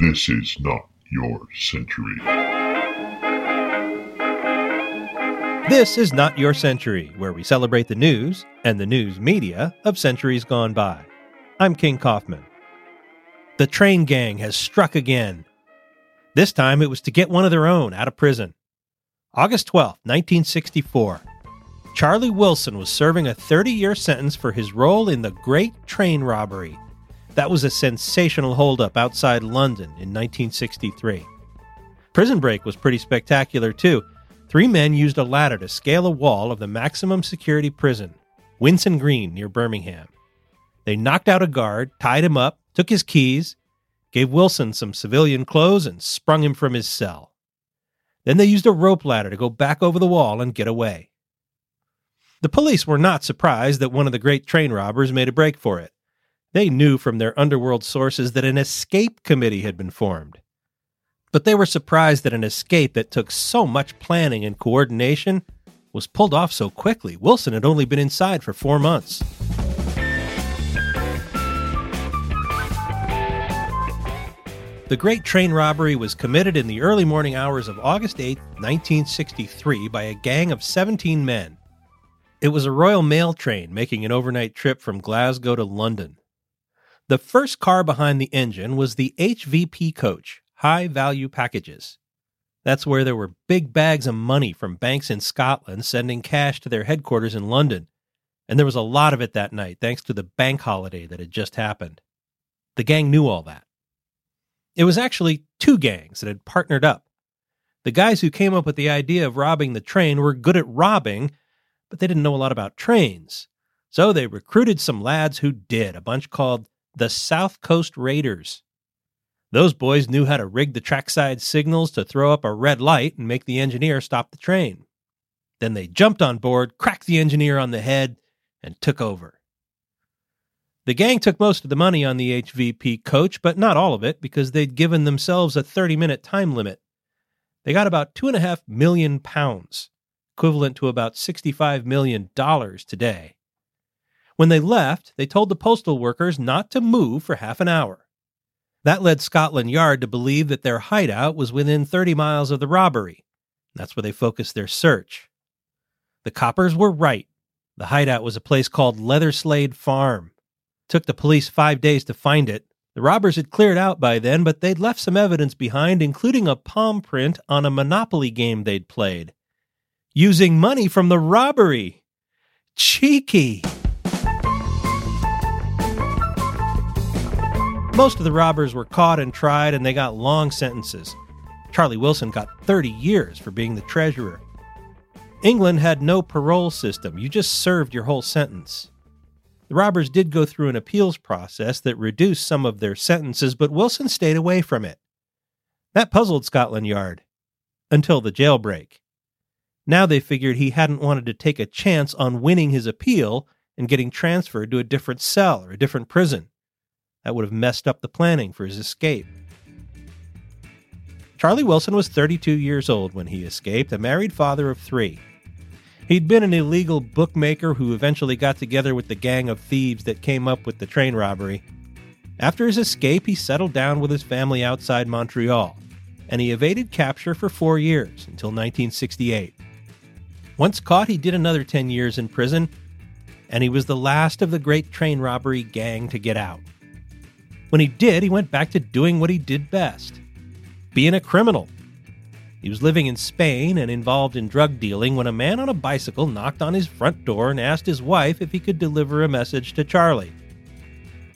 This is not your century. This is Not Your Century, where we celebrate the news and the news media of centuries gone by. I'm King Kaufman. The train gang has struck again. This time it was to get one of their own out of prison. August 12, 1964. Charlie Wilson was serving a 30 year sentence for his role in the Great Train Robbery. That was a sensational holdup outside London in 1963. Prison Break was pretty spectacular, too. Three men used a ladder to scale a wall of the maximum security prison, Winson Green, near Birmingham. They knocked out a guard, tied him up, took his keys, gave Wilson some civilian clothes, and sprung him from his cell. Then they used a rope ladder to go back over the wall and get away. The police were not surprised that one of the great train robbers made a break for it. They knew from their underworld sources that an escape committee had been formed. But they were surprised that an escape that took so much planning and coordination was pulled off so quickly. Wilson had only been inside for four months. The Great Train Robbery was committed in the early morning hours of August 8, 1963, by a gang of 17 men. It was a Royal Mail train making an overnight trip from Glasgow to London. The first car behind the engine was the HVP coach, High Value Packages. That's where there were big bags of money from banks in Scotland sending cash to their headquarters in London. And there was a lot of it that night thanks to the bank holiday that had just happened. The gang knew all that. It was actually two gangs that had partnered up. The guys who came up with the idea of robbing the train were good at robbing, but they didn't know a lot about trains. So they recruited some lads who did, a bunch called the South Coast Raiders. Those boys knew how to rig the trackside signals to throw up a red light and make the engineer stop the train. Then they jumped on board, cracked the engineer on the head, and took over. The gang took most of the money on the HVP coach, but not all of it because they'd given themselves a 30 minute time limit. They got about two and a half million pounds, equivalent to about $65 million today. When they left, they told the postal workers not to move for half an hour. That led Scotland Yard to believe that their hideout was within 30 miles of the robbery. That's where they focused their search. The coppers were right. The hideout was a place called Leatherslade Farm. Took the police five days to find it. The robbers had cleared out by then, but they'd left some evidence behind, including a palm print on a Monopoly game they'd played. Using money from the robbery. Cheeky. Most of the robbers were caught and tried, and they got long sentences. Charlie Wilson got 30 years for being the treasurer. England had no parole system, you just served your whole sentence. The robbers did go through an appeals process that reduced some of their sentences, but Wilson stayed away from it. That puzzled Scotland Yard until the jailbreak. Now they figured he hadn't wanted to take a chance on winning his appeal and getting transferred to a different cell or a different prison. That would have messed up the planning for his escape. Charlie Wilson was 32 years old when he escaped, a married father of three. He'd been an illegal bookmaker who eventually got together with the gang of thieves that came up with the train robbery. After his escape, he settled down with his family outside Montreal, and he evaded capture for four years until 1968. Once caught, he did another 10 years in prison, and he was the last of the great train robbery gang to get out. When he did, he went back to doing what he did best being a criminal he was living in Spain and involved in drug dealing when a man on a bicycle knocked on his front door and asked his wife if he could deliver a message to Charlie.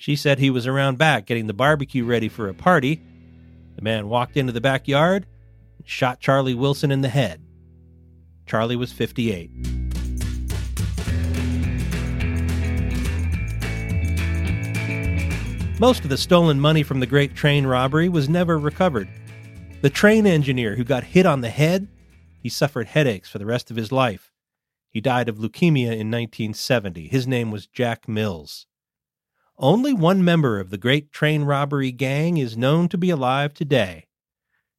She said he was around back getting the barbecue ready for a party. The man walked into the backyard and shot Charlie Wilson in the head. Charlie was 58. Most of the stolen money from the Great Train robbery was never recovered. The train engineer who got hit on the head, he suffered headaches for the rest of his life. He died of leukemia in 1970. His name was Jack Mills. Only one member of the Great Train Robbery Gang is known to be alive today.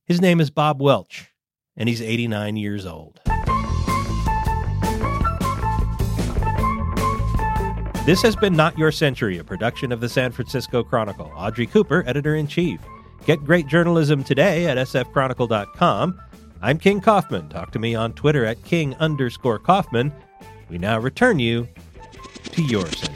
His name is Bob Welch, and he's 89 years old. This has been Not Your Century, a production of the San Francisco Chronicle. Audrey Cooper, editor in chief. Get great journalism today at sfchronicle.com. I'm King Kaufman. Talk to me on Twitter at king underscore Kaufman. We now return you to your century.